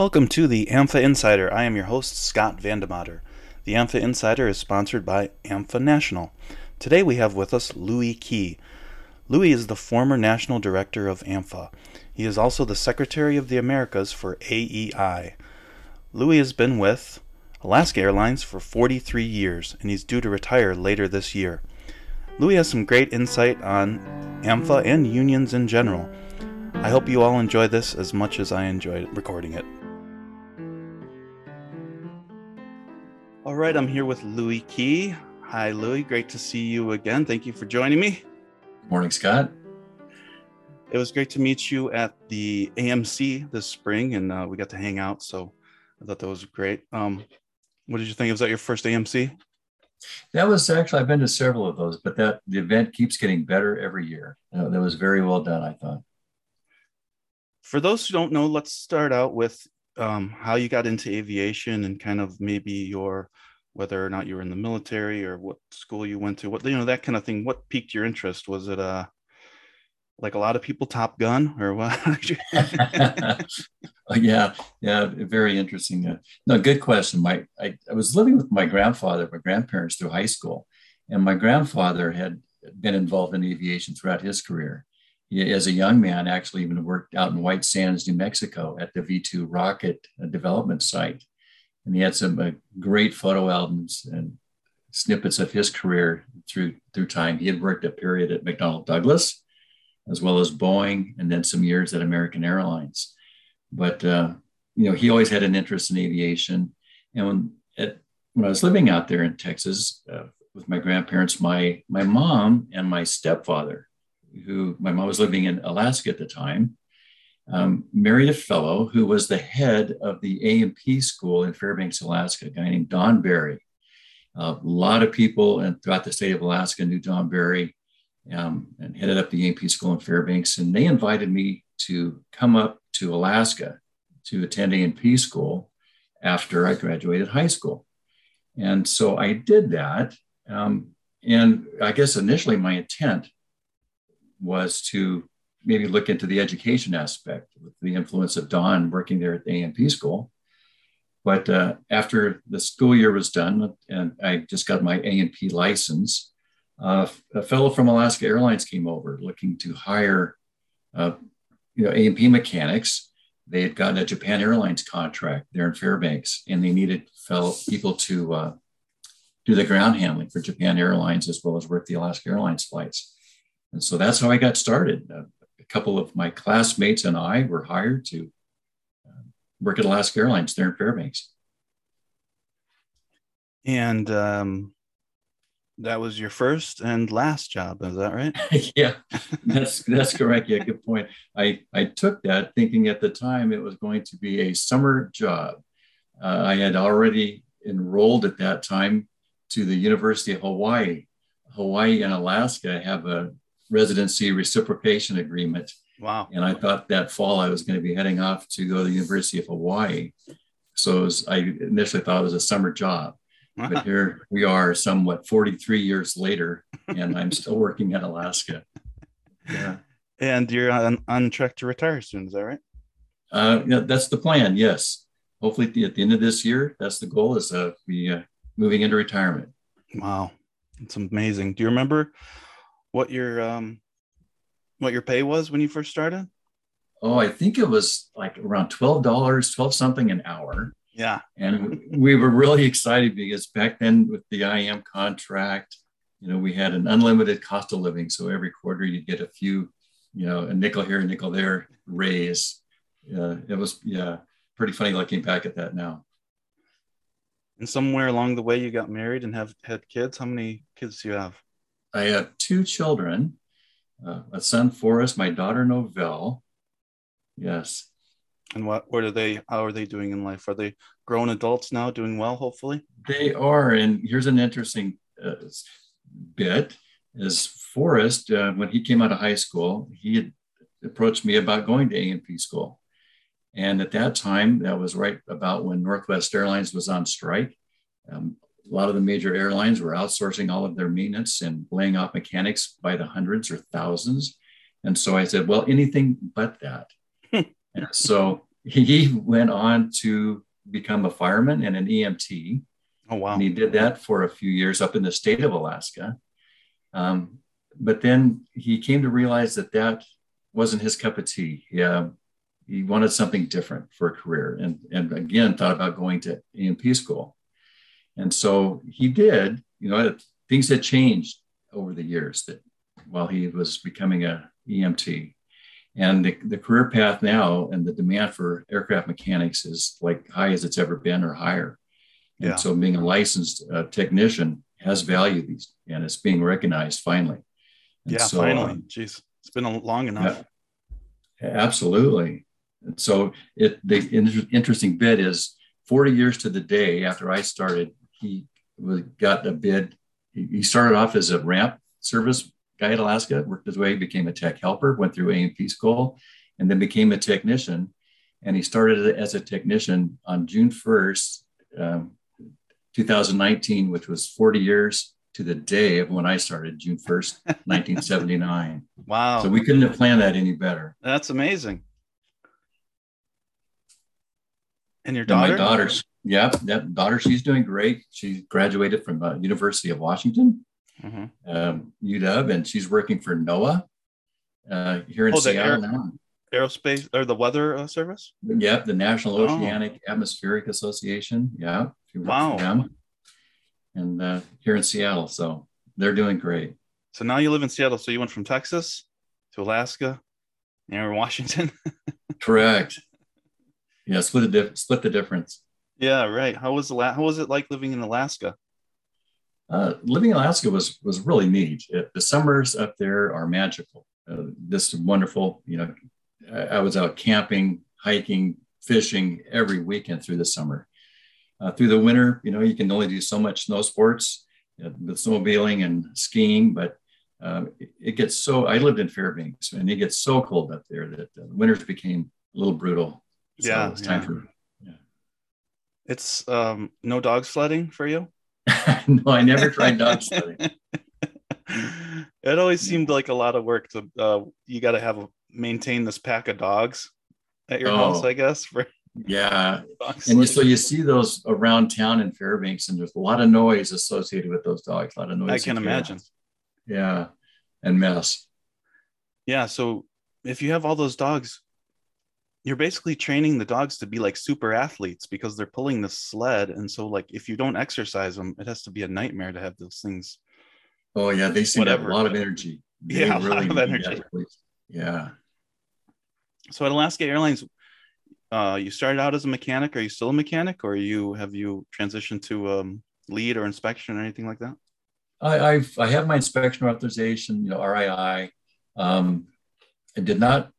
Welcome to the AMFA Insider. I am your host, Scott Vandemotter. The AMFA Insider is sponsored by AMFA National. Today we have with us Louie Key. Louie is the former national director of AMFA. He is also the Secretary of the Americas for AEI. Louie has been with Alaska Airlines for 43 years, and he's due to retire later this year. Louie has some great insight on AMFA and unions in general. I hope you all enjoy this as much as I enjoyed recording it. All right, I'm here with Louie Key. Hi, Louie. Great to see you again. Thank you for joining me. Morning, Scott. It was great to meet you at the AMC this spring, and uh, we got to hang out. So I thought that was great. Um, what did you think? Was that your first AMC? That was actually I've been to several of those, but that the event keeps getting better every year. Uh, that was very well done, I thought. For those who don't know, let's start out with um, how you got into aviation and kind of maybe your whether or not you were in the military or what school you went to, what you know that kind of thing. What piqued your interest? Was it uh like a lot of people Top Gun or what? Yeah, yeah, very interesting. Uh, no, good question. My I, I was living with my grandfather, my grandparents through high school, and my grandfather had been involved in aviation throughout his career as a young man, actually even worked out in White Sands, New Mexico at the V 2 rocket uh, development site. And he had some uh, great photo albums and snippets of his career through, through time. He had worked a period at McDonnell Douglas, as well as Boeing, and then some years at American Airlines. But, uh, you know, he always had an interest in aviation. And when, at, when I was living out there in Texas uh, with my grandparents, my, my mom and my stepfather who my mom was living in Alaska at the time, um, married a fellow who was the head of the A&P school in Fairbanks, Alaska, a guy named Don Barry. a lot of people and throughout the state of Alaska knew Don Barry um, and headed up the A&P school in Fairbanks. And they invited me to come up to Alaska to attend A&P school after I graduated high school. And so I did that. Um, and I guess initially my intent was to maybe look into the education aspect with the influence of Don working there at the A&P school. But uh, after the school year was done and I just got my A&P license, uh, a fellow from Alaska Airlines came over looking to hire, uh, you know, A&P mechanics. They had gotten a Japan Airlines contract there in Fairbanks, and they needed fellow people to uh, do the ground handling for Japan Airlines as well as work the Alaska Airlines flights. And so that's how I got started. Uh, a couple of my classmates and I were hired to uh, work at Alaska Airlines there in Fairbanks. And um, that was your first and last job, is that right? yeah, that's that's correct. Yeah, good point. I I took that thinking at the time it was going to be a summer job. Uh, I had already enrolled at that time to the University of Hawaii. Hawaii and Alaska have a residency reciprocation agreement. Wow. And I thought that fall I was going to be heading off to go to the University of Hawaii. So was, I initially thought it was a summer job. But here we are, somewhat 43 years later, and I'm still working at Alaska. Yeah. And you're on, on track to retire soon, is that right? Uh, yeah, that's the plan. Yes. Hopefully, at the, at the end of this year, that's the goal. Is uh, be uh, moving into retirement. Wow, it's amazing. Do you remember what your um what your pay was when you first started? Oh, I think it was like around twelve dollars, twelve something an hour. Yeah, and we were really excited because back then with the IAM contract, you know, we had an unlimited cost of living. So every quarter you'd get a few, you know, a nickel here, a nickel there raise. Uh, it was yeah, pretty funny looking back at that now. And somewhere along the way, you got married and have had kids. How many kids do you have? I have two children, uh, a son Forrest, my daughter Novell. Yes. And what what are they how are they doing in life? Are they grown adults now doing well, hopefully? They are. And here's an interesting uh, bit is Forrest, uh, when he came out of high school, he had approached me about going to A&P school. And at that time, that was right about when Northwest Airlines was on strike. Um, a lot of the major airlines were outsourcing all of their maintenance and laying off mechanics by the hundreds or thousands. And so I said, well, anything but that. and so he went on to become a fireman and an EMT. Oh, wow. And he did that for a few years up in the state of Alaska. Um, but then he came to realize that that wasn't his cup of tea. Yeah, he wanted something different for a career, and and again thought about going to A&P school, and so he did. You know, things had changed over the years that while he was becoming a EMT, and the, the career path now and the demand for aircraft mechanics is like high as it's ever been or higher. And yeah. so being a licensed uh, technician has value these and it's being recognized finally. And yeah, so, finally. Um, Jeez, it's been a long enough. Yeah, absolutely. And so it the inter- interesting bit is 40 years to the day after I started, he was, got a bid. He, he started off as a ramp service guy at Alaska, worked his way, became a tech helper, went through A&P school, and then became a technician. And he started as a technician on June 1st, um, 2019, which was 40 years to the day of when I started, June 1st, 1979. Wow. So we couldn't have planned that any better. That's amazing. And your daughter? And my daughter's, yeah, that daughter, she's doing great. She graduated from uh, University of Washington, mm-hmm. um, UW, and she's working for NOAA uh, here in oh, Seattle now. Aerospace or the Weather uh, Service? Yep, the National oh. Oceanic Atmospheric Association. Yeah. Wow and uh, here in Seattle. So they're doing great. So now you live in Seattle. So you went from Texas to Alaska, near Washington. Correct. Yeah, split the dif- split the difference. Yeah, right. How was the How was it like living in Alaska? Uh, living in Alaska was was really neat. It, the summers up there are magical. Uh, this wonderful. You know, I, I was out camping, hiking, fishing every weekend through the summer uh, through the winter, you know, you can only do so much snow sports uh, with snowmobiling and skiing, but um, it, it, gets so, I lived in Fairbanks and it gets so cold up there that the winters became a little brutal. So yeah. It's time yeah. for, yeah. It's um, no dog sledding for you? no, I never tried dog sledding. it always seemed like a lot of work to, uh, you got to have a, maintain this pack of dogs at your oh. house, I guess. For yeah. And so you see those around town in Fairbanks, and there's a lot of noise associated with those dogs, a lot of noise. I can imagine. Yeah. And mess. Yeah. So if you have all those dogs, you're basically training the dogs to be like super athletes because they're pulling the sled. And so, like, if you don't exercise them, it has to be a nightmare to have those things. Oh, yeah. They seem whatever. to have a lot of energy. They yeah. Really a lot of energy. Yeah. So at Alaska Airlines, uh, you started out as a mechanic. Are you still a mechanic, or you have you transitioned to um, lead or inspection or anything like that? I, I've I have my inspection authorization, you know, RII. Um, I did not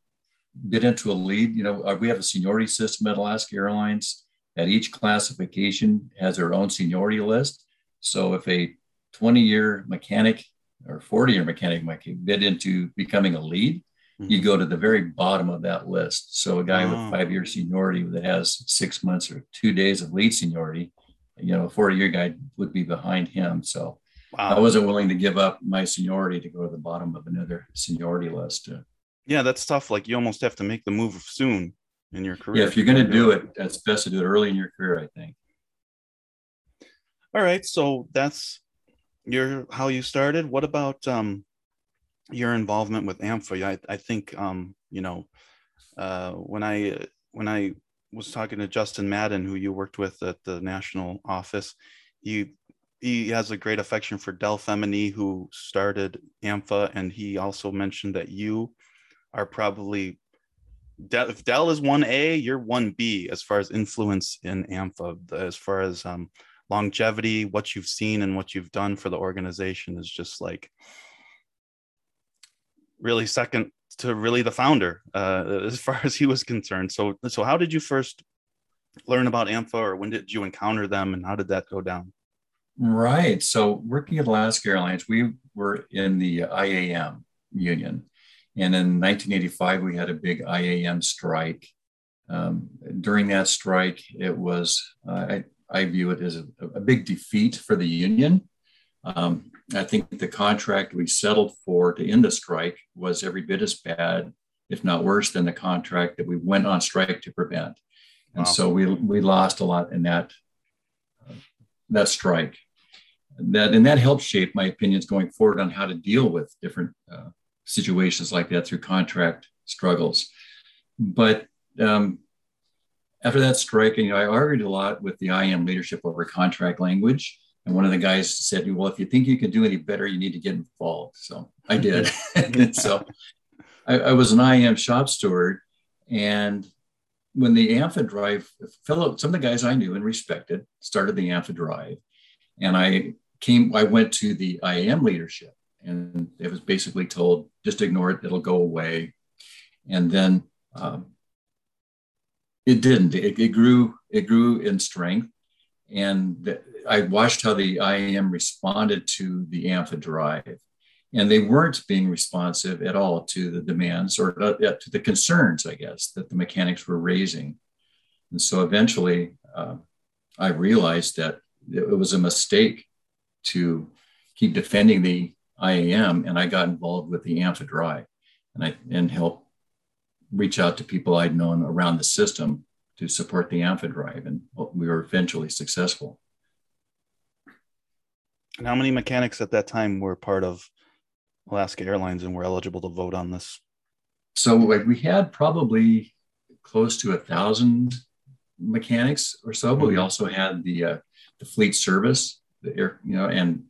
get into a lead. You know, uh, we have a seniority system at Alaska Airlines. At each classification has their own seniority list. So if a 20-year mechanic or 40-year mechanic might bid into becoming a lead, you mm-hmm. go to the very bottom of that list. So a guy oh. with five year seniority that has six months or two days of lead seniority, you know, a 40 year guy would be behind him. So wow. I wasn't willing to give up my seniority to go to the bottom of another seniority list. Yeah, that's tough. Like you almost have to make the move soon in your career. Yeah, if you're going to do it, that's best to do it early in your career, I think. All right, so that's your how you started. What about um your involvement with AMFA. I, I think um, you know uh, when I when I was talking to Justin Madden, who you worked with at the national office, he he has a great affection for Delle-Femine, who started AMFA, and he also mentioned that you are probably if Dell is one A, you're one B as far as influence in AMFA, as far as um, longevity, what you've seen and what you've done for the organization is just like really second to really the founder uh, as far as he was concerned. So, so how did you first learn about AMFA, or when did you encounter them, and how did that go down? Right. So, working at Alaska Airlines, we were in the IAM union, and in 1985 we had a big IAM strike. Um, during that strike, it was uh, I, I view it as a, a, big defeat for the union. Um, I think the contract we settled for to end the strike was every bit as bad, if not worse, than the contract that we went on strike to prevent. and wow. so we we lost a lot in that uh, that strike. That and that helped shape my opinions going forward on how to deal with different uh, situations like that through contract struggles. But um, after that strike, you know, I argued a lot with the IAM leadership over contract language. And one of the guys said, "Well, if you think you can do any better, you need to get involved." So I did. so I, I, was an IAM shop steward, and when the AMFA drive, fellow, some of the guys I knew and respected started the AMFA drive, and I came, I went to the IAM leadership, and it was basically told, just ignore it, it'll go away. And then um, it didn't. It, it, grew. It grew in strength, and I watched how the IAM responded to the AMFA drive, and they weren't being responsive at all to the demands or to, to the concerns, I guess, that the mechanics were raising. And so eventually, uh, I realized that it was a mistake to keep defending the IAM, and I got involved with the AMFA drive, and I and helped reach out to people I'd known around the system to support the AMFA drive, and we were eventually successful. And how many mechanics at that time were part of Alaska Airlines and were eligible to vote on this? So we had probably close to a thousand mechanics or so, but we mm-hmm. also had the uh, the fleet service, the air, you know, and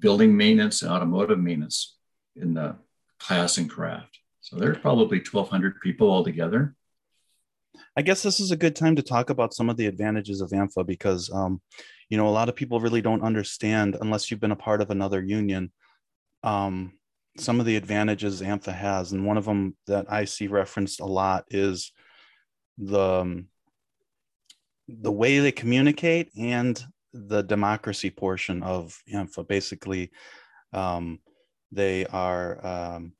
building maintenance and automotive maintenance in the class and craft. So there's probably 1,200 people altogether. I guess this is a good time to talk about some of the advantages of AMFA because, um, you know, a lot of people really don't understand unless you've been a part of another union. Um, some of the advantages AMFA has, and one of them that I see referenced a lot is the um, the way they communicate and the democracy portion of AMFA. Basically, um, they are um,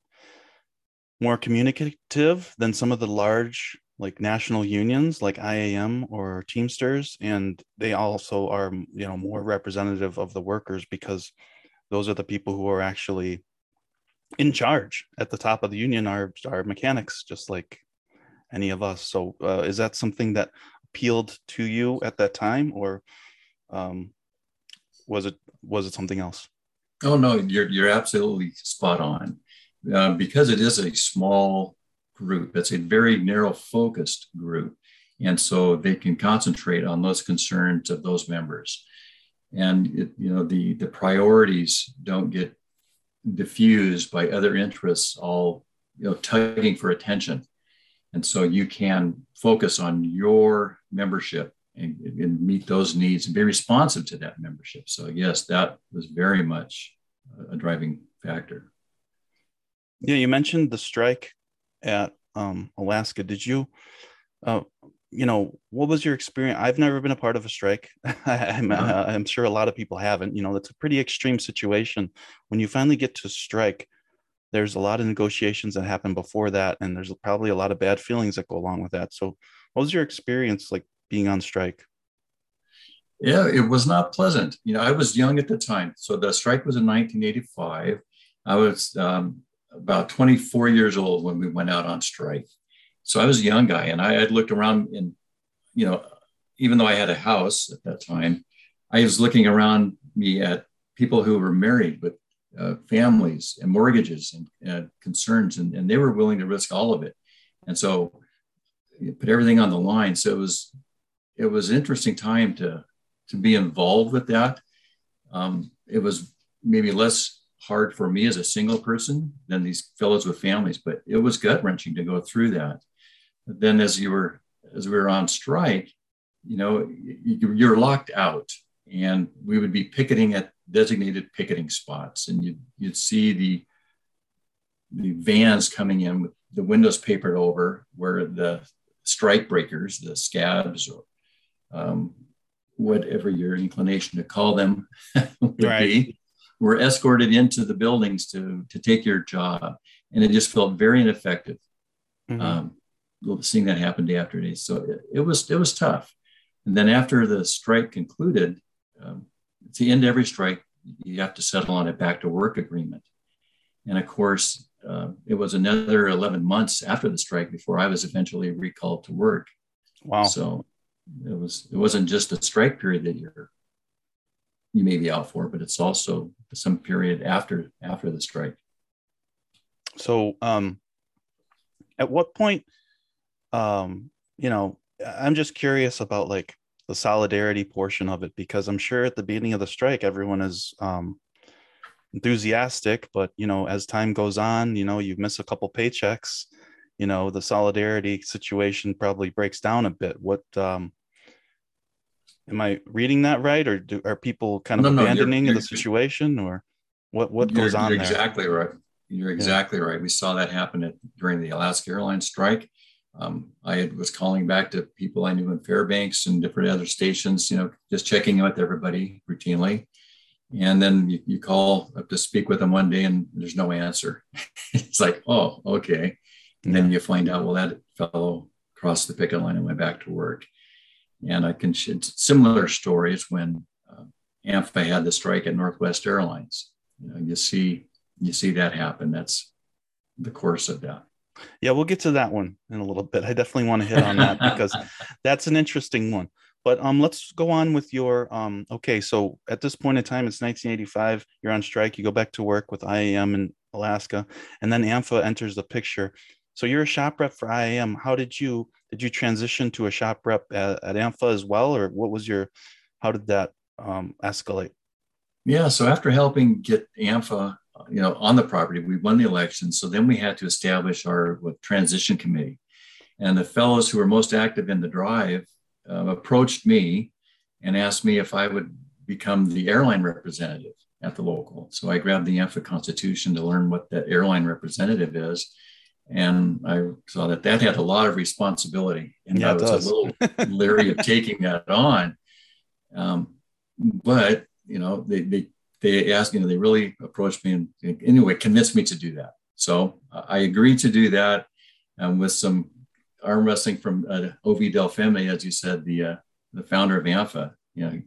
more communicative than some of the large like national unions like IAM or Teamsters and they also are you know more representative of the workers because those are the people who are actually in charge at the top of the union are are mechanics just like any of us so uh, is that something that appealed to you at that time or um, was it was it something else oh no you're you're absolutely spot on uh, because it is a small group, it's a very narrow focused group. And so they can concentrate on those concerns of those members. And it, you know the, the priorities don't get diffused by other interests all you know tugging for attention. And so you can focus on your membership and, and, meet those needs and be responsive to that membership. So, yes, that was very much a driving factor. Yeah, you mentioned the strike at um, Alaska. Did you, uh, you know, what was your experience? I've never been a part of a strike. I'm, uh, I'm sure a lot of people haven't. You know, it's a pretty extreme situation. When you finally get to strike, there's a lot of negotiations that happen before that, and there's probably a lot of bad feelings that go along with that. So, what was your experience like being on strike? Yeah, it was not pleasant. You know, I was young at the time. So the strike was in 1985. I was um, about 24 years old when we went out on strike. So I was a young guy and I had looked around and, you know, even though I had a house at that time, I was looking around me at people who were married with uh, families and mortgages and, and concerns, and, and, they were willing to risk all of it. And so put everything on the line. So it was, it was interesting time to, to be involved with that. Um, it was maybe less hard for me as a single person than these fellows with families, but it was gut wrenching to go through that. But then as you were, as we were on strike, you know, you're locked out and we would be picketing at designated picketing spots and you'd, you'd see the, the vans coming in with the windows papered over where the strike breakers, the scabs or um, whatever your inclination to call them would right. be, were escorted into the buildings to, to take your job. And it just felt very ineffective. Mm-hmm. Um, seeing that happen day after day. So it, it, was, it was tough. And then after the strike concluded, um, at the end of every strike, you have to settle on a back to work agreement. And of course, uh, it was another 11 months after the strike before I was eventually recalled to work. Wow. So it was it wasn't just a strike period that you're you may be out for, but it's also some period after after the strike. So, um, at what point, um, you know, I'm just curious about like the solidarity portion of it because I'm sure at the beginning of the strike, everyone is um, enthusiastic, but you know, as time goes on, you know, you miss a couple paychecks, you know, the solidarity situation probably breaks down a bit. What um, am I reading that right, or do, are people kind of no, abandoning no, you're, you're, the situation, or what what goes on? You're there? exactly right. You're exactly yeah. right. We saw that happen at, during the Alaska Airlines strike. Um, I was calling back to people I knew in Fairbanks and different other stations, you know, just checking in with everybody routinely. And then you, you call up to speak with them one day and there's no answer. it's like, oh, okay. And then you find out, well, that fellow crossed the picket line and went back to work. And I can similar stories when uh, AMFA had the strike at Northwest Airlines. You know, you see, you see that happen. That's the course of that. Yeah, we'll get to that one in a little bit. I definitely want to hit on that because that's an interesting one. But um, let's go on with your um. Okay, so at this point in time, it's 1985. You're on strike. You go back to work with IAM in Alaska, and then AMFA enters the picture. So you're a shop rep for IAM. How did you did you transition to a shop rep at, at AMFA as well, or what was your how did that um, escalate? Yeah, so after helping get AMFA, you know, on the property, we won the election. So then we had to establish our transition committee, and the fellows who were most active in the drive uh, approached me and asked me if I would become the airline representative at the local. So I grabbed the AMFA Constitution to learn what that airline representative is and I saw that that had a lot of responsibility, and yeah, I was a little leery of taking that on. Um, but you know, they they they asked, you know, they really approached me and anyway convinced me to do that. So uh, I agreed to do that, um, with some arm wrestling from uh, Ov Del Femme, as you said, the uh, the founder of AMFA. You know,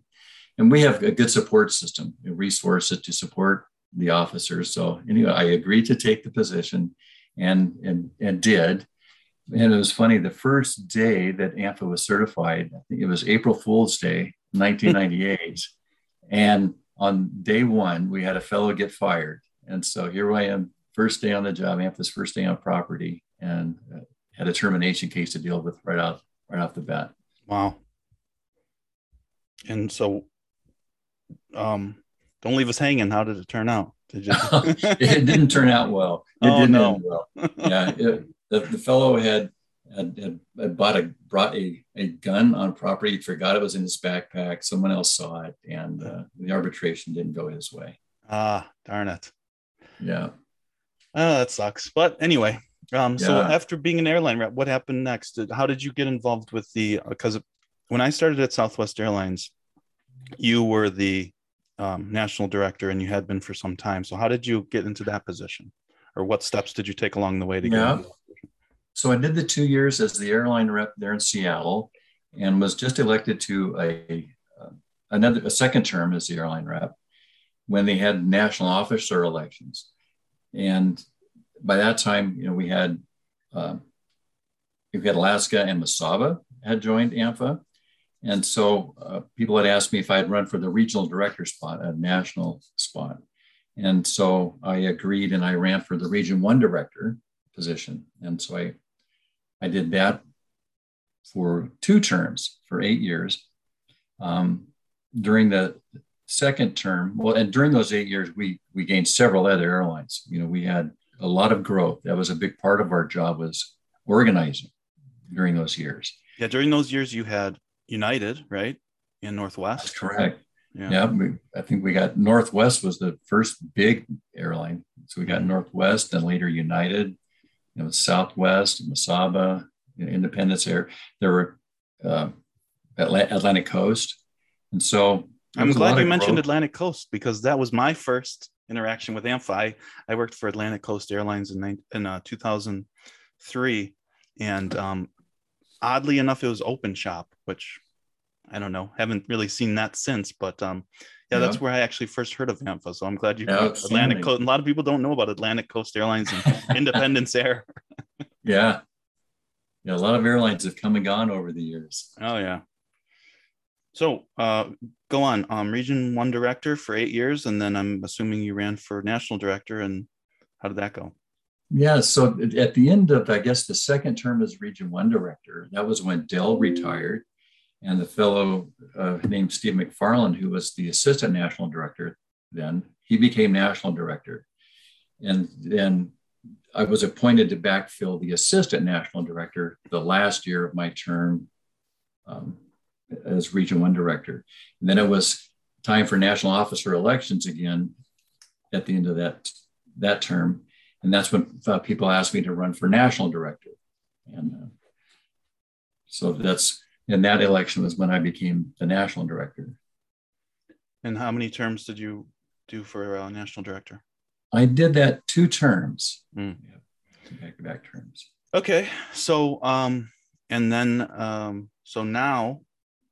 and we have a good support system, and resources to support the officers. So anyway, I agreed to take the position and, and, and did. And it was funny, the first day that AMFA was certified, I think it was April Fool's Day, 1998. and on day one, we had a fellow get fired. And so here I am, first day on the job, AMFA's first day on property, and uh, had a termination case to deal with right off right off the bat. Wow. And so, um, don't leave us hanging. How did it turn out? Did you? it didn't turn out well. It oh, didn't no. end well. Yeah, it, the, the fellow had, had, had bought a brought a, a gun on property. He forgot it was in his backpack. Someone else saw it, and uh, the arbitration didn't go his way. Ah, darn it. Yeah. Oh, that sucks. But anyway, um, yeah. so after being an airline rep, what happened next? How did you get involved with the? Because uh, when I started at Southwest Airlines, you were the um, national director and you had been for some time. So how did you get into that position, or what steps did you take along the way to yeah. get? So I did the two years as the airline rep there in Seattle, and was just elected to a uh, another a second term as the airline rep when they had national officer elections, and by that time, you know, we had uh, we had Alaska and Mesaba had joined AMFA, and so uh, people had asked me if I'd run for the regional director spot, a national spot. And so I agreed and I ran for the region one director position. And so I, I did that for two terms for eight years. Um, during the second term, well, and during those eight years, we, we gained several other airlines. You know, we had a lot of growth. That was a big part of our job was organizing during those years. Yeah, during those years, you had United, right? In Northwest. That's correct. Yeah. yeah we, I think we got Northwest was the first big airline. So we got mm-hmm. Northwest and later United, you know, Southwest, know, Independence Air. There were uh, Atlantic Coast. And so I'm glad you mentioned growth. Atlantic Coast because that was my first interaction with AMFA. I worked for Atlantic Coast Airlines in, in uh, 2003. And um, oddly enough, it was open shop, which I don't know, haven't really seen that since. But um, yeah, yeah. that's where I actually first heard of AMFA. So I'm glad you yeah, Atlantic Coast. A lot of people don't know about Atlantic Coast Airlines and Independence Air. yeah, yeah, a lot of airlines have come and gone over the years. Oh yeah, So uh, go on. Um, region one director for eight years, and then I'm assuming you ran for national director. And how did that go? Yeah, so at the end of, I guess, the second term as Region One director, that was when Dell retired, and the fellow uh, named Steve McFarland, who was the assistant national director then, he became national director, and then I was appointed to backfill the assistant national director the last year of my term um, as Region One director. And then it was time for national officer elections again at the end of that that term and that's when uh, people asked me to run for national director. And uh, so that's in that election was when I became the national director. And how many terms did you do for uh, national director? I did that two terms, mm. back to back terms. Okay, so um, and then um, so now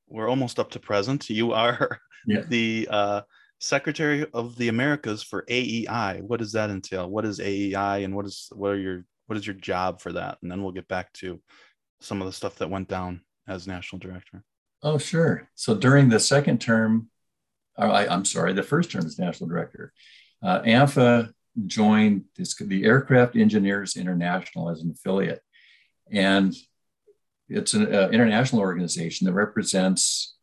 we're almost up to present. You are yeah. the uh, Secretary of the Americas for AEI. What does that entail? What is AEI, and what is what are your what is your job for that? And then we'll get back to some of the stuff that went down as national director. Oh, sure. So during the second term, I, am sorry, the first term as national director, uh, AMFA joined this, the Aircraft Engineers International as an affiliate, and it's an uh, international organization that represents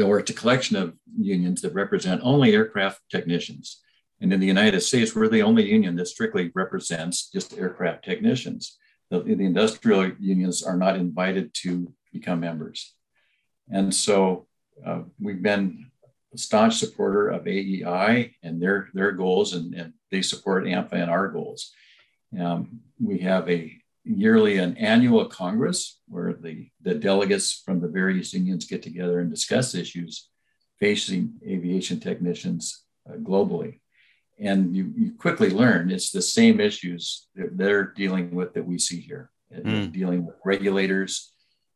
or it's a collection of unions that represent only aircraft technicians. And in the United States, we're the only union that strictly represents just aircraft technicians. The, the industrial unions are not invited to become members. And so uh, we've been a staunch supporter of AEI and their, their goals, and, and they support AMFA and our goals. Um, we have a yearly an annual congress where the, the delegates from the various unions get together and discuss issues facing aviation technicians uh, globally. And you, you quickly learn it's the same issues that they're dealing with that we see here, mm. dealing with regulators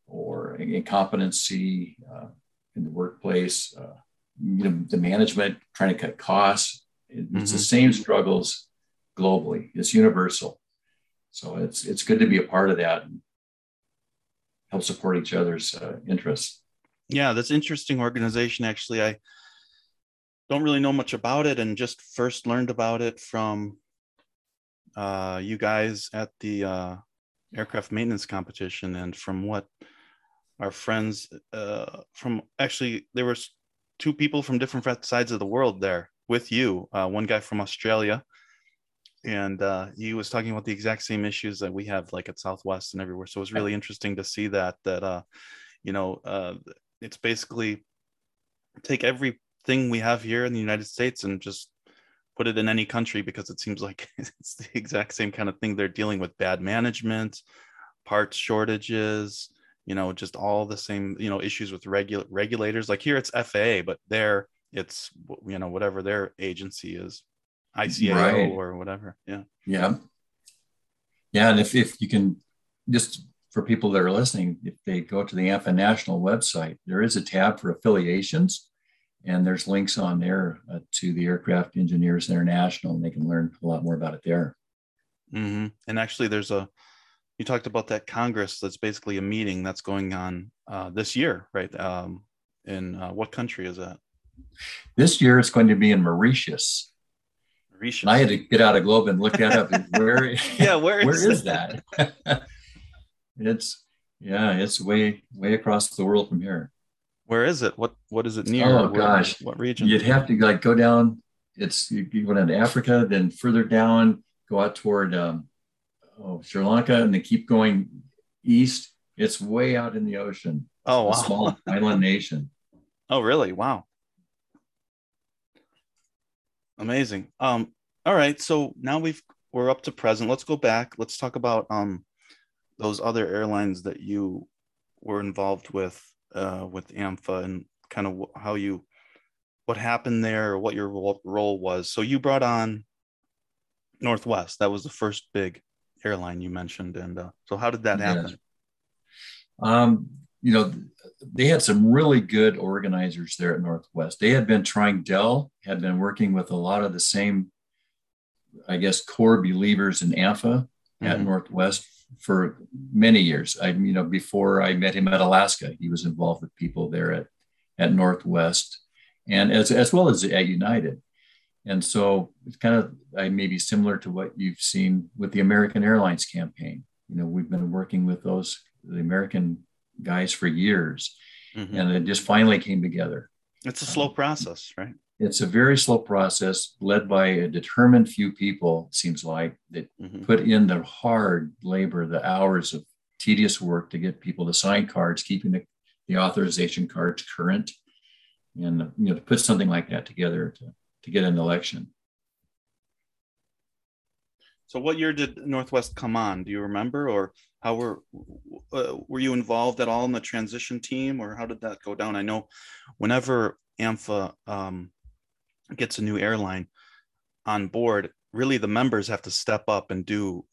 or incompetency uh, in the workplace, uh, you know, the management trying to cut costs. It's mm-hmm. the same struggles globally. It's universal. So it's it's good to be a part of that and help support each other's uh, interests. Yeah, that's interesting organization. Actually, I don't really know much about it, and just first learned about it from uh, you guys at the uh, aircraft maintenance competition, and from what our friends uh, from actually there were two people from different sides of the world there with you. Uh, one guy from Australia and uh, he was talking about the exact same issues that we have like at southwest and everywhere so it was really interesting to see that that uh, you know uh, it's basically take everything we have here in the united states and just put it in any country because it seems like it's the exact same kind of thing. They're dealing with bad management parts shortages you know just all the same you know issues with regu- regulators. Like here it's faa but there it's you know whatever their agency is ICAO right. or whatever. Yeah. Yeah. Yeah. And if, if you can just for people that are listening, if they go to the AMFA National website, there is a tab for affiliations, and there's links on there uh, to the Aircraft Engineers International, and they can learn a lot more about it there. Mm-hmm. And actually, there's a you talked about that Congress that's basically a meeting that's going on uh, this year, right? Um, in uh, what country is that? This year, it's going to be in Mauritius. I had to get out of Globe and look that up. Where? yeah, where is, where is that? it's yeah, it's way way across the world from here. Where is it? What what is it near? Oh where, gosh, what region? You'd have to like go down. It's you, you go down to Africa, then further down, go out toward um, oh Sri Lanka, and then keep going east. It's way out in the ocean. Oh, wow. A small island nation. Oh, really? Wow. Amazing. Um, all right. So now we've we're up to present. Let's go back. Let's talk about um those other airlines that you were involved with uh with AMFA and kind of how you what happened there or what your role was. So you brought on Northwest. That was the first big airline you mentioned. And uh, so how did that happen? Um, you know, they had some really good organizers there at Northwest. They had been trying, Dell had been working with a lot of the same, I guess, core believers in AMFA mm-hmm. at Northwest for many years. I, you know, before I met him at Alaska, he was involved with people there at, at Northwest and as, as well as at United. And so it's kind of I maybe similar to what you've seen with the American Airlines campaign. You know, we've been working with those the American guys for years, mm-hmm. and it just finally came together. It's a slow um, process, right? It's a very slow process led by a determined few people, seems like, that mm-hmm. put in the hard labor, the hours of tedious work to get people to sign cards, keeping the, the authorization cards current, and you know to put something like that together to, to get an election. So, what year did Northwest come on? Do you remember, or how were uh, were you involved at all in the transition team, or how did that go down? I know whenever AMFA um, gets a new airline on board, really the members have to step up and do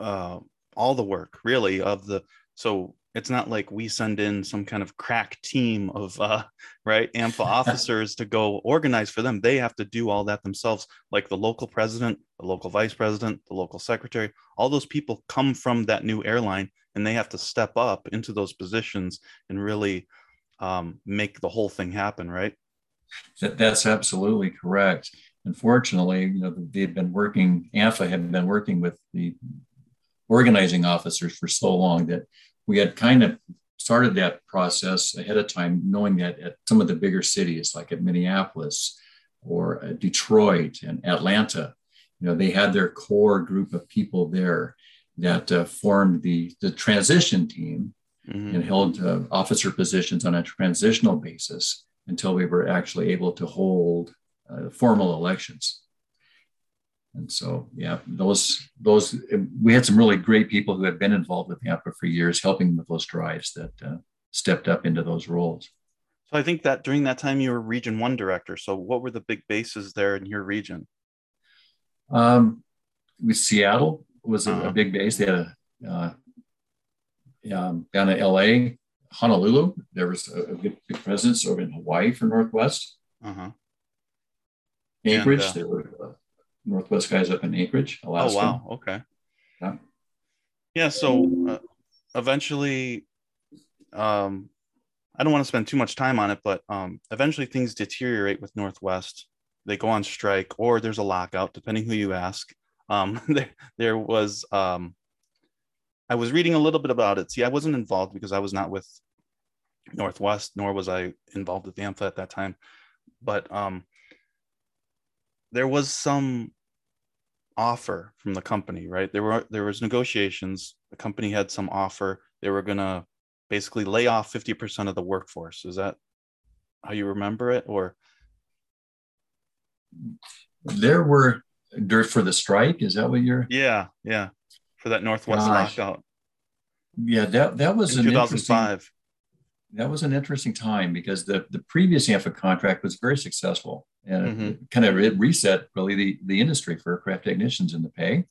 uh, all the work, really, of the so it's not like we send in some kind of crack team of uh, right AMFA officers to go organize for them. They have to do all that themselves, like the local president, the local vice president, the local secretary. All those people come from that new airline, and they have to step up into those positions and really um, make the whole thing happen. Right. That's absolutely correct. Unfortunately, you know, they've been working. AMFA had been working with the organizing officers for so long that we had kind of started that process ahead of time, knowing that at some of the bigger cities, like at Minneapolis or Detroit and Atlanta, you know, they had their core group of people there that uh, formed the, the transition team mm-hmm. and held uh, officer positions on a transitional basis until we were actually able to hold uh, formal elections. And so, yeah, those those we had some really great people who had been involved with AMFA for years, helping with those drives that uh, stepped up into those roles. So I think that during that time you were Region One director. So what were the big bases there in your region? Um, with Seattle was a, uh-huh. a big base. They had a uh, um, down in LA, Honolulu. There was a, a big, presence over in Hawaii for Northwest. Uh-huh. Anchorage, and, uh, there were Northwest guys up in Anchorage, Alaska. Oh wow, okay. Yeah. Yeah. So uh, eventually, um, I don't want to spend too much time on it, but um, eventually things deteriorate with Northwest. They go on strike, or there's a lockout, depending who you ask. Um, there, there was. Um, I was reading a little bit about it. See, I wasn't involved because I was not with Northwest, nor was I involved with the AMFA at that time. But um, there was some offer from the company, right? There were there was negotiations. The company had some offer. They were gonna basically lay off 50% of the workforce. Is that how you remember it? Or there were dirt for the strike. Is that what you're yeah, yeah. For that Northwest Gosh. lockout. Yeah, that that was in 2005 that was an interesting time because the, the previous AMFA contract was very successful and mm-hmm. kind of it reset really the, the industry for aircraft technicians in the pay.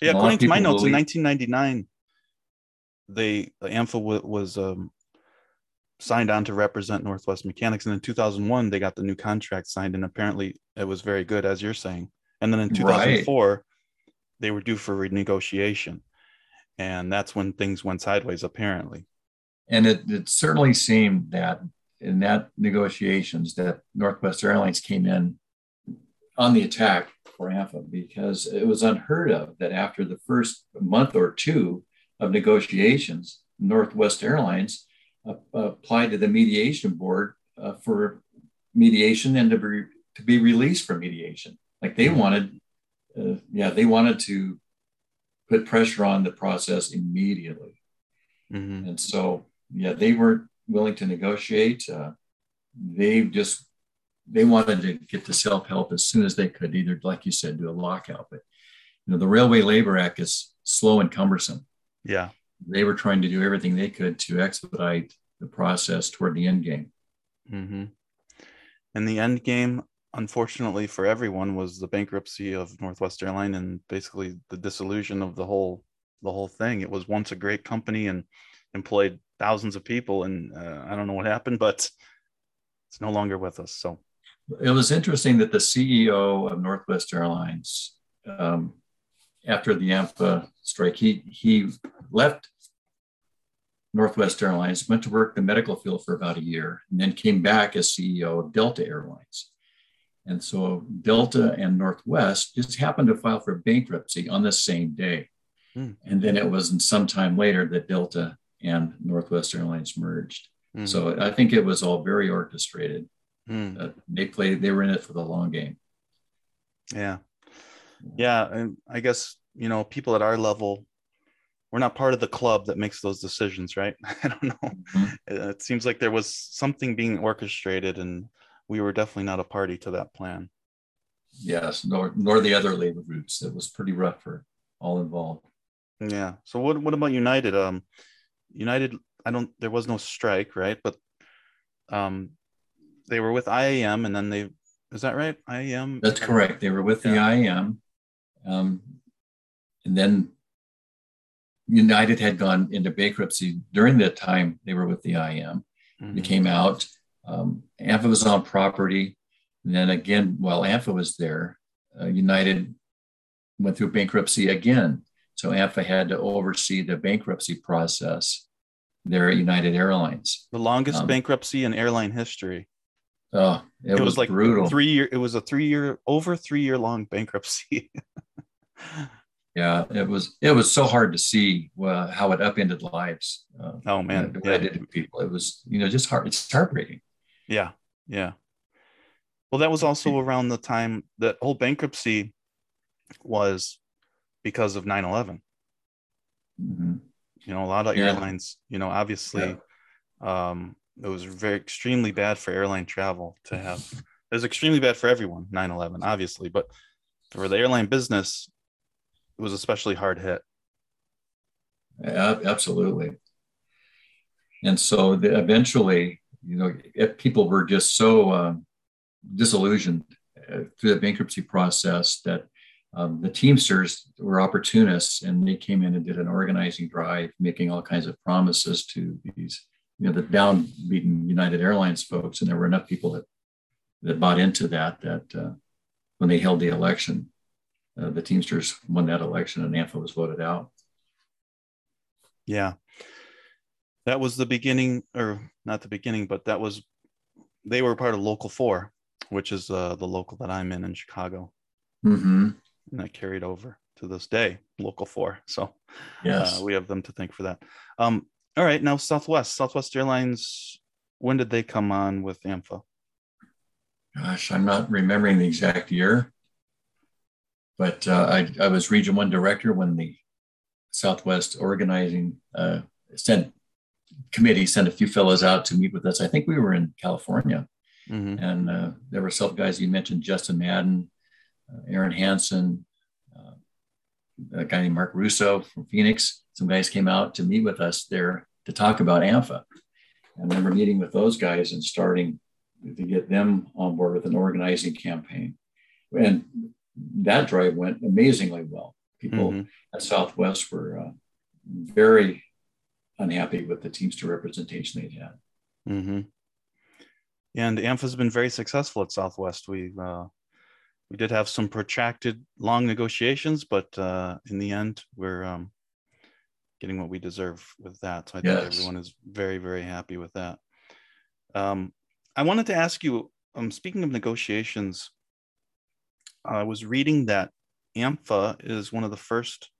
Yeah, according to my notes, believe... in 1999, they AMFA w- was um, signed on to represent Northwest Mechanics, and in 2001 they got the new contract signed, and apparently it was very good, as you're saying. And then in 2004, right. they were due for renegotiation, and that's when things went sideways, apparently. And it, it certainly seemed that in that negotiations that Northwest Airlines came in on the attack for AMFA because it was unheard of that after the first month or two of negotiations, Northwest Airlines uh, applied to the mediation board uh, for mediation and to be, to be released from mediation. Like they wanted, uh, yeah, they wanted to put pressure on the process immediately. Mm-hmm. And so yeah, they weren't willing to negotiate. Uh, they just they wanted to get the self help as soon as they could, either like you said, do a lockout. But you know, the Railway Labor Act is slow and cumbersome. Yeah, they were trying to do everything they could to expedite the process toward the end game. Mm-hmm. And the end game, unfortunately for everyone, was the bankruptcy of Northwest Airline and basically the dissolution of the whole the whole thing. It was once a great company and employed thousands of people, and uh, I don't know what happened, but it's no longer with us. So it was interesting that the CEO of Northwest Airlines, um, after the AMFA strike, he he left Northwest Airlines, went to work the medical field for about a year, and then came back as CEO of Delta Airlines. And so Delta and Northwest just happened to file for bankruptcy on the same day. Mm. And then it wasn't some time later that Delta and Northwest Airlines merged. Mm. So I think it was all very orchestrated. Mm. Uh, they played, they were in it for the long game. Yeah. Yeah. And I guess, you know, people at our level, we're not part of the club that makes those decisions, right? I don't know. Mm-hmm. It seems like there was something being orchestrated and we were definitely not a party to that plan. Yes, nor nor the other labor groups. It was pretty rough for all involved. Yeah. So what what about United? Um, United, I don't. There was no strike, right? But um, they were with IAM, and then they is that right? IAM. That's correct. They were with the. IAM, um, and then United had gone into bankruptcy during that time. They were with the IAM. Mm-hmm. They came out. Um, AMFA was on property. And then again, while AMFA was there, uh, United went through bankruptcy again. So AMFA had to oversee the bankruptcy process there at United Airlines. The longest um, bankruptcy in airline history. Oh, it, it was, was, like brutal. Three year. It was a three year, over three year long bankruptcy. yeah, it was. It was so hard to see uh, how it upended lives. Uh, oh man, divided yeah. people. It was, you know, just hard. It's heartbreaking. Yeah, yeah. Well, that was also around the time that whole bankruptcy was because of 9 11. Mm-hmm. You know, a lot of yeah. airlines, you know, obviously, yeah. um, it was very extremely bad for airline travel to have. It was extremely bad for everyone, 9 11, obviously, but for the airline business, it was especially hard hit. Yeah, absolutely. And so the, eventually, you know, if people were just so um, disillusioned uh, through the bankruptcy process that um, the Teamsters were opportunists and they came in and did an organizing drive, making all kinds of promises to these, you know, the downbeaten United Airlines folks. And there were enough people that, that bought into that, that uh, when they held the election, uh, the Teamsters won that election and AMFA was voted out. Yeah that was the beginning, or not the beginning, but that was they were part of Local Four, which is uh, the local that I'm in in Chicago, mm-hmm. And that carried over to this day, Local Four. So yes, uh, we have them to thank for that. Um, all right, now Southwest, Southwest Airlines. When did they come on with AMFA? Gosh, I'm not remembering the exact year, but uh, I, I was Region One director when the Southwest organizing uh, sent committee sent a few fellows out to meet with us. I think we were in California, mm-hmm. and uh, there were some guys you mentioned: Justin Madden, uh, Aaron Hanson, uh, a guy named Mark Russo from Phoenix. Some guys came out to meet with us there to talk about AMFA. I remember meeting with those guys and starting to get them on board with an organizing campaign, and that drive went amazingly well. People mm-hmm. at Southwest were uh, very unhappy with the Teamster representation they'd had. Mm-hmm. And AMFA's been very successful at Southwest. We uh, we did have some protracted, long negotiations, but uh, in the end, we're um, getting what we deserve with that. So I yes. think everyone is very, very happy with that. Um, I wanted to ask you. Um, speaking of negotiations, I was reading that AMFA is one of the first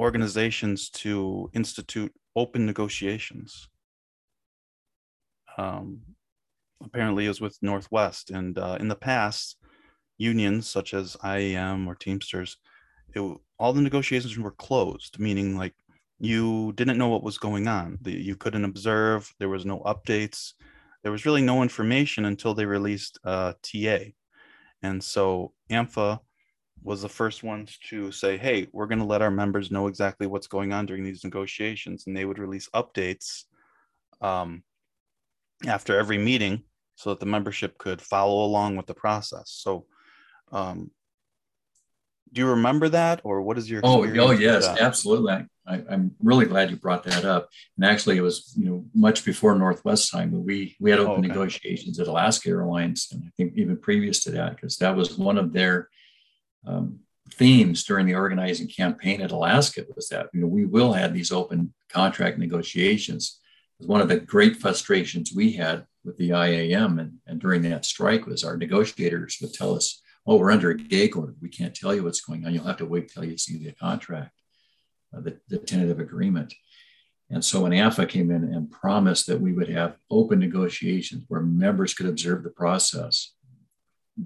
organizations to institute open negotiations. Um, apparently, is with Northwest, and uh, in the past, unions such as IAM or Teamsters, it, all the negotiations were closed, meaning like you didn't know what was going on. The, you couldn't observe. There was no updates. There was really no information until they released uh, TA, and so AMFA was the first ones to say, hey, we're going to let our members know exactly what's going on during these negotiations. And they would release updates um, after every meeting so that the membership could follow along with the process. So, um, do you remember that or what is your oh oh yes absolutely I, am really glad you brought that up and actually it was you know much before northwest time but we we had open oh, okay. negotiations at alaska airlines and i think even previous to that because that was one of their um, themes during the organizing campaign at Alaska was that you know we will have these open contract negotiations. Was One of the great frustrations we had with the IAM and, and during that strike was our negotiators would tell us, "Oh, we're under a gag order. We can't tell you what's going on. You'll have to wait till you see the contract, uh, the, the tentative agreement." And so when AMFA came in and promised that we would have open negotiations where members could observe the process,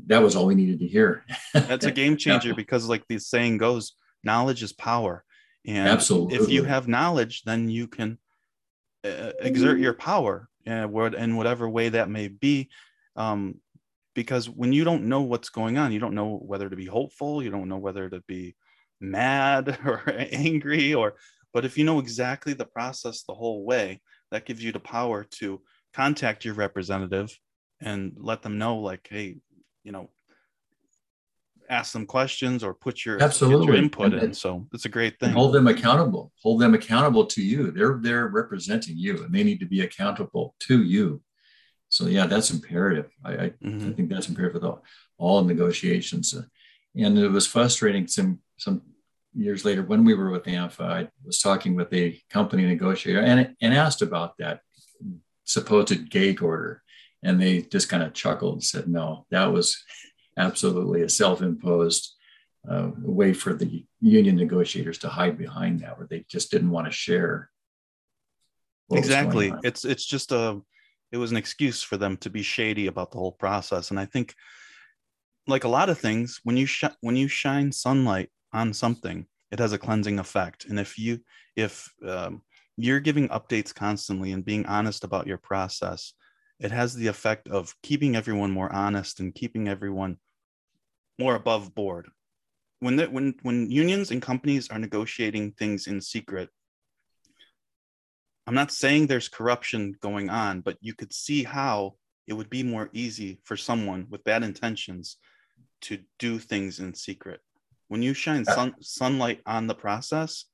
that was all we needed to hear. That's a game changer because, like the saying goes, knowledge is power. And Absolutely. if you have knowledge, then you can uh, exert your power uh, in whatever way that may be. Um, because when you don't know what's going on, you don't know whether to be hopeful, you don't know whether to be mad or angry, or but if you know exactly the process the whole way, that gives you the power to contact your representative and let them know, like, hey, you know, ask them questions or put your absolutely your input and, in. So it's a great thing. Hold them accountable. Hold them accountable to you. They're they're representing you, and they need to be accountable to you. So yeah, that's imperative. I, I, mm-hmm. I think that's imperative with all, all negotiations. And it was frustrating some some years later when we were with AMFA. I was talking with a company negotiator and and asked about that supposed gag order, and they just kind of chuckled and said, "No, that was absolutely a self-imposed uh, way for the union negotiators to hide behind that, where they just didn't want to share. Exactly. It's it's just a it was an excuse for them to be shady about the whole process, and I think like a lot of things when you sh- when you shine sunlight on something it has a cleansing effect and if you if um, you're giving updates constantly and being honest about your process it has the effect of keeping everyone more honest and keeping everyone more above board. When the, when when unions and companies are negotiating things in secret, I'm not saying there's corruption going on, but you could see how it would be more easy for someone with bad intentions to do things in secret. When you shine sun, sunlight on the process,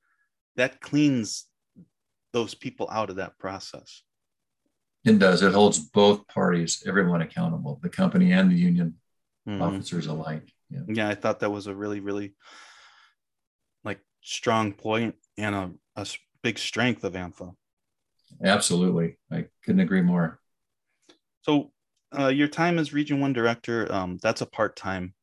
that cleans those people out of that process. It does. It holds both parties, everyone accountable, the company and the union mm-hmm. officers alike. Yeah. yeah, I thought that was a really, really like strong point and a, a big strength of AMFA. Absolutely. I couldn't agree more. So uh, your time as Region 1 director, um, that's a part-time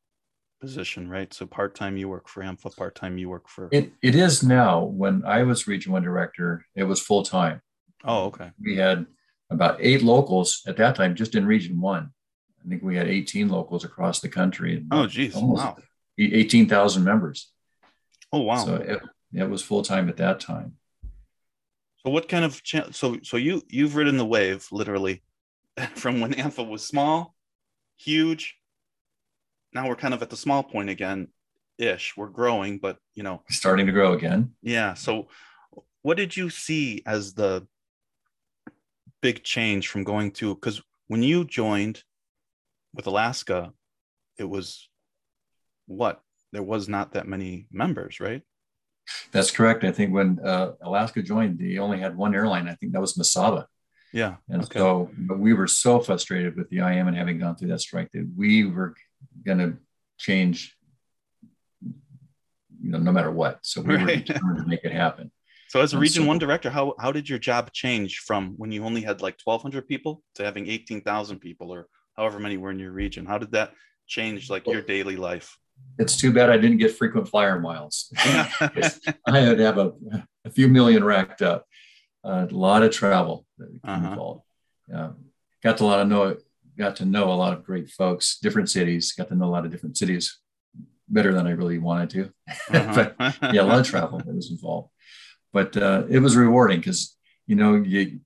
position, right? So part-time you work for AMFA, part-time you work for... It, it is now. When I was Region 1 director, it was full-time. Oh, okay. We had about eight locals at that time just in Region 1. I think we had 18 locals across the country. Oh, geez. Wow. 18,000 members. Oh, wow. So it, it was full time at that time. So what kind of cha- so so you you've ridden the wave literally from when AMFA was small, huge. Now we're kind of at the small point again, ish. We're growing, but you know, starting to grow again. Yeah. So, what did you see as the big change from going to? Because when you joined, with Alaska, it was what? There was not that many members, right? That's correct. I think when uh, Alaska joined, they only had one airline. I think that was Mesaba. Yeah. And okay. so we were so frustrated with the IAM and having gone through that strike that we were going to change, you know, no matter what. So we right. were determined to make it happen. So as a and Region so, One director, how how did your job change from when you only had like 1,200 people to having 18,000 people, or however many were in your region. How did that change like your daily life? It's too bad I didn't get frequent flyer miles. I had to have a, a, few million racked up. Uh, a lot of travel uh-huh. involved. got to a lot of know got to know a lot of great folks, different cities. Got to know a lot of different cities better than I really wanted to. Uh-huh. but yeah, a lot of travel that was involved. But uh, it was rewarding because you know you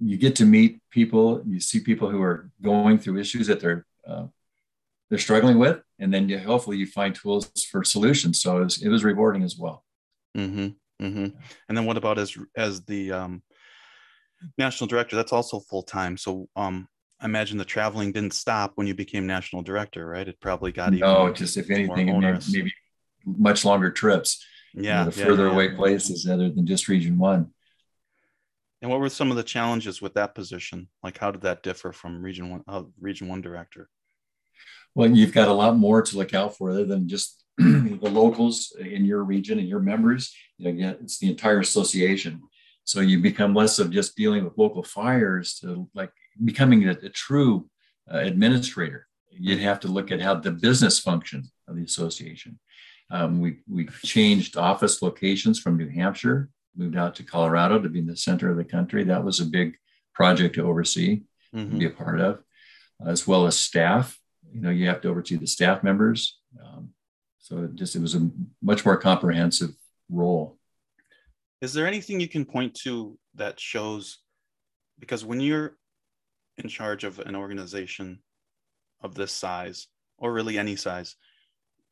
you get to meet people, you see people who are going through issues that they're uh, they're struggling with, and then you, hopefully you find tools for solutions. So it was, it was rewarding as well. Mm-hmm, mm-hmm. And then what about as as the um, national director? That's also full time. So um, I imagine the traveling didn't stop when you became national director, right? It probably got even no, just if anything, maybe much longer trips. Yeah, you know, the further yeah. away places other than just Region One. And what were some of the challenges with that position? Like, how did that differ from Region One, uh, Region One director? Well, you've got a lot more to look out for other than just the locals in your region and your members. You know, it's the entire association. So you become less of just dealing with local fires to like becoming a, a true uh, administrator. You'd have to look at how the business function of the association. Um, we, we changed office locations from New Hampshire, moved out to Colorado to be in the center of the country. That was a big project to oversee, mm-hmm. be a part of, as well as staff. You know, you have to oversee the staff members. Um, so it just it was a much more comprehensive role. Is there anything you can point to that shows? Because when you're in charge of an organization of this size, or really any size,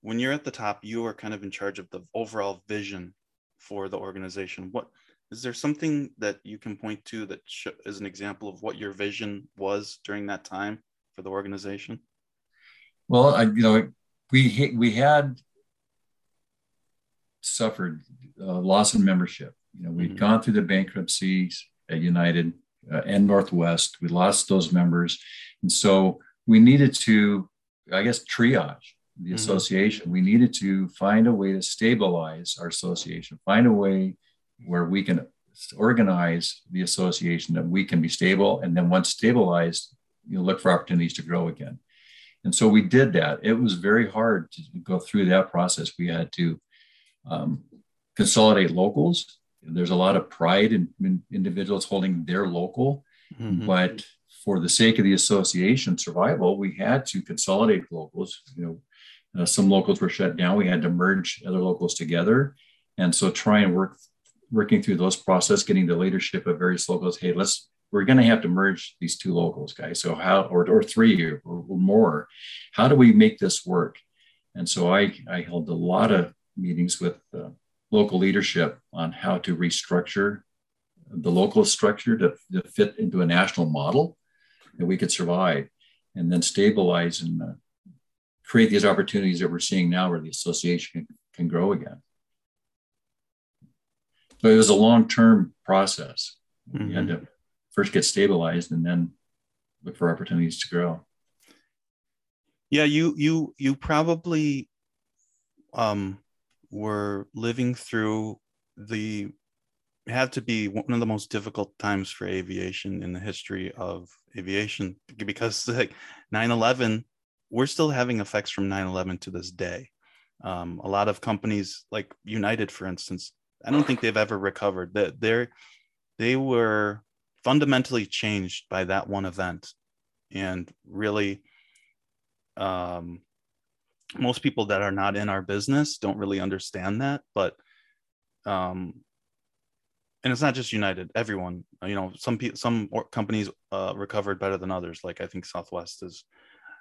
when you're at the top, you are kind of in charge of the overall vision for the organization. What is there something that you can point to that sh- is an example of what your vision was during that time for the organization? Well, I, you know, we we had suffered uh, loss in membership. You know, we had mm-hmm. gone through the bankruptcies at United uh, and Northwest. We lost those members, and so we needed to, I guess, triage the mm-hmm. association. We needed to find a way to stabilize our association, find a way where we can organize the association that we can be stable, and then once stabilized, you know, look for opportunities to grow again. And so we did that. It was very hard to go through that process. We had to um, consolidate locals. There's a lot of pride in, in individuals holding their local, mm-hmm. but for the sake of the association survival, we had to consolidate locals. You know, uh, some locals were shut down. We had to merge other locals together, and so try and work working through those process, getting the leadership of various locals. Hey, let's we're going to have to merge these two locals, guys. So how or or three or, or more? How do we make this work? And so I I held a lot of meetings with uh, local leadership on how to restructure the local structure to, to fit into a national model that we could survive and then stabilize and uh, create these opportunities that we're seeing now where the association can, can grow again. So it was a long term process. Mm-hmm. You had to first get stabilized and then look for opportunities to grow. Yeah, you you you probably um, were living through the had to be one of the most difficult times for aviation in the history of aviation because like 9-11 we're still having effects from 9-11 to this day um, a lot of companies like united for instance i don't think they've ever recovered that they're they were fundamentally changed by that one event and really um, most people that are not in our business don't really understand that but um, and it's not just United. Everyone, you know, some people, some companies uh, recovered better than others. Like I think Southwest is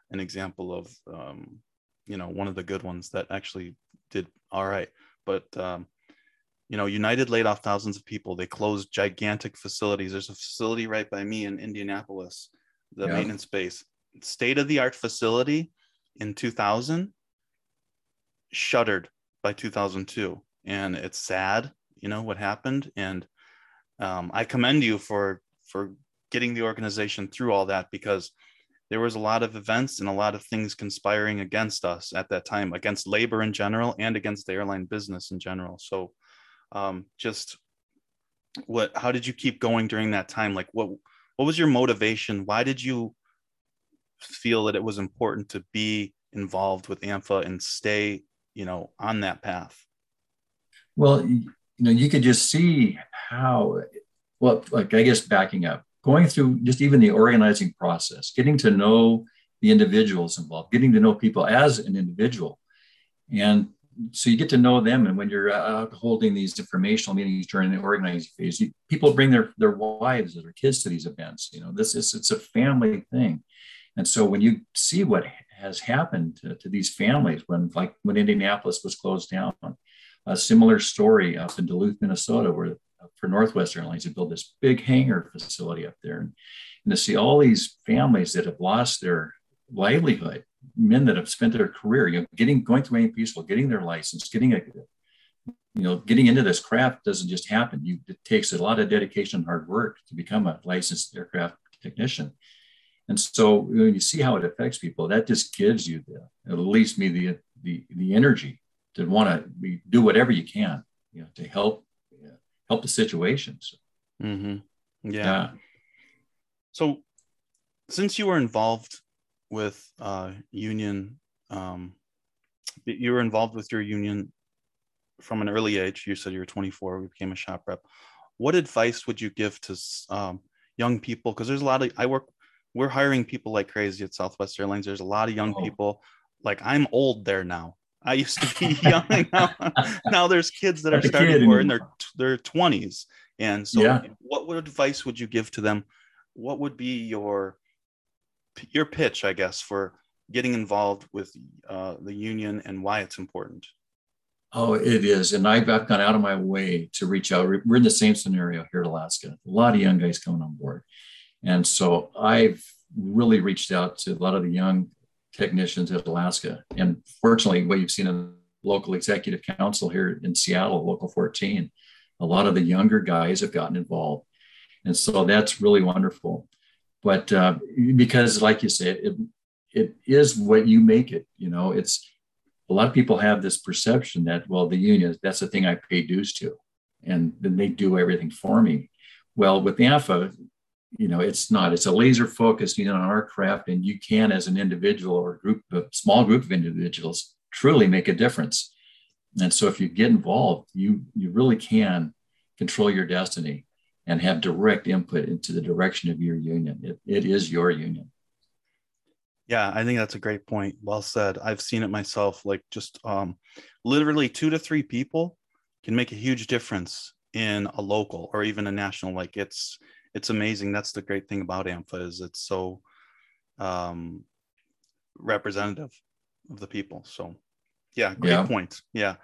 an example of, um, you know, one of the good ones that actually did all right. But um, you know, United laid off thousands of people. They closed gigantic facilities. There's a facility right by me in Indianapolis, the yeah. maintenance base, state of the art facility in 2000, shuttered by 2002, and it's sad you know what happened and um, I commend you for for getting the organization through all that because there was a lot of events and a lot of things conspiring against us at that time, against labor in general and against the airline business in general. So, um, just what? How did you keep going during that time? Like, what what was your motivation? Why did you feel that it was important to be involved with AMFA and stay, you know, on that path? Well, you know, you could just see how, well, like I guess backing up, going through just even the organizing process, getting to know the individuals involved, getting to know people as an individual. And so you get to know them. And when you're uh, out holding these informational meetings during the organizing phase, you, people bring their, their wives or their kids to these events. You know, this is, it's a family thing. And so when you see what has happened to, to these families when, like when Indianapolis was closed down, a similar story up in Duluth, Minnesota, where uh, for Northwest Airlines to build this big hangar facility up there, and, and to see all these families that have lost their livelihood, men that have spent their career, you know, getting going through A&P school, getting their license, getting a, you know, getting into this craft doesn't just happen. You, it takes a lot of dedication and hard work to become a licensed aircraft technician. And so when you see how it affects people, that just gives you the, at least me the, the, the energy to want to do whatever you can, you know, to help help the situation. So, mm-hmm. yeah. yeah. So, since you were involved with uh, union, um, you were involved with your union from an early age. You said you were 24. We became a shop rep. What advice would you give to um, young people? Because there's a lot of I work. We're hiring people like crazy at Southwest Airlines. There's a lot of young oh. people. Like I'm old there now. I used to be young. now, now there's kids that are starting who are in their their 20s. And so, yeah. what what advice would you give to them? What would be your your pitch, I guess, for getting involved with uh, the union and why it's important? Oh, it is. And I've, I've gone out of my way to reach out. We're in the same scenario here in Alaska. A lot of young guys coming on board. And so I've really reached out to a lot of the young technicians at Alaska. And fortunately, what you've seen in the local executive council here in Seattle, Local 14, a lot of the younger guys have gotten involved. And so that's really wonderful. But uh, because, like you said, it, it is what you make it. You know, it's a lot of people have this perception that, well, the union, that's the thing I pay dues to. And then they do everything for me. Well, with AMFA, you know, it's not, it's a laser focused you know, on our craft. And you can, as an individual or group, a small group of individuals, truly make a difference. And so if you get involved, you you really can control your destiny and have direct input into the direction of your union. It, it is your union. Yeah, I think that's a great point. Well said. I've seen it myself. Like just um, literally two to three people can make a huge difference in a local or even a national. Like it's it's amazing. That's the great thing about AMFA is it's so um, representative of the people. So yeah, great yeah. point. Yeah.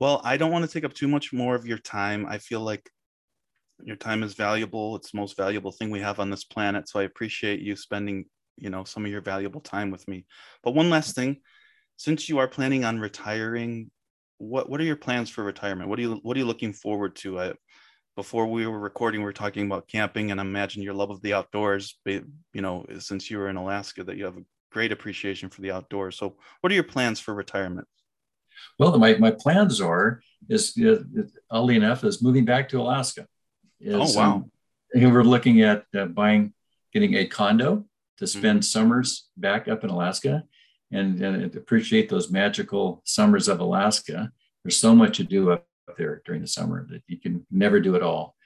Well, I don't want to take up too much more of your time. I feel like your time is valuable. It's the most valuable thing we have on this planet. So I appreciate you spending you know some of your valuable time with me. But one last thing since you are planning on retiring what what are your plans for retirement? What are you what are you looking forward to? I, before we were recording we were talking about camping and I imagine your love of the outdoors you know since you were in alaska that you have a great appreciation for the outdoors. So what are your plans for retirement? Well my, my plans are is uh, oddly enough is moving back to alaska is, oh wow um, we're looking at uh, buying getting a condo to mm-hmm. spend mm-hmm. summers back up in Alaska and, and appreciate those magical summers of Alaska. There's so much to do up there during the summer that you can never do it all.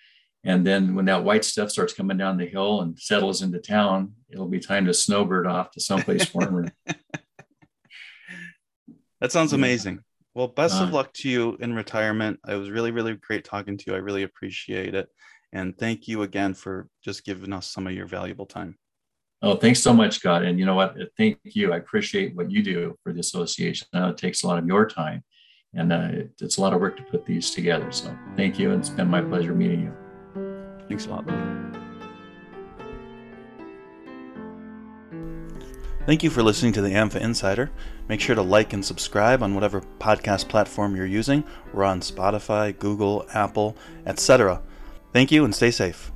And then when that white stuff starts coming down the hill and settles into town, it'll be time to snowbird off to someplace warmer. that sounds amazing. Well, best of luck to you in retirement. It was really, really great talking to you. I really appreciate it. And thank you again for just giving us some of your valuable time. Oh, thanks so much, Scott. And you know what? Thank you. I appreciate what you do for the association. I know it takes a lot of your time, and uh, it, it's a lot of work to put these together. So thank you, and it's been my pleasure meeting you. Thanks a lot. Thank you for listening to the AMFA Insider. Make sure to like and subscribe on whatever podcast platform you're using. We're on Spotify, Google, Apple, etc. Thank you and stay safe.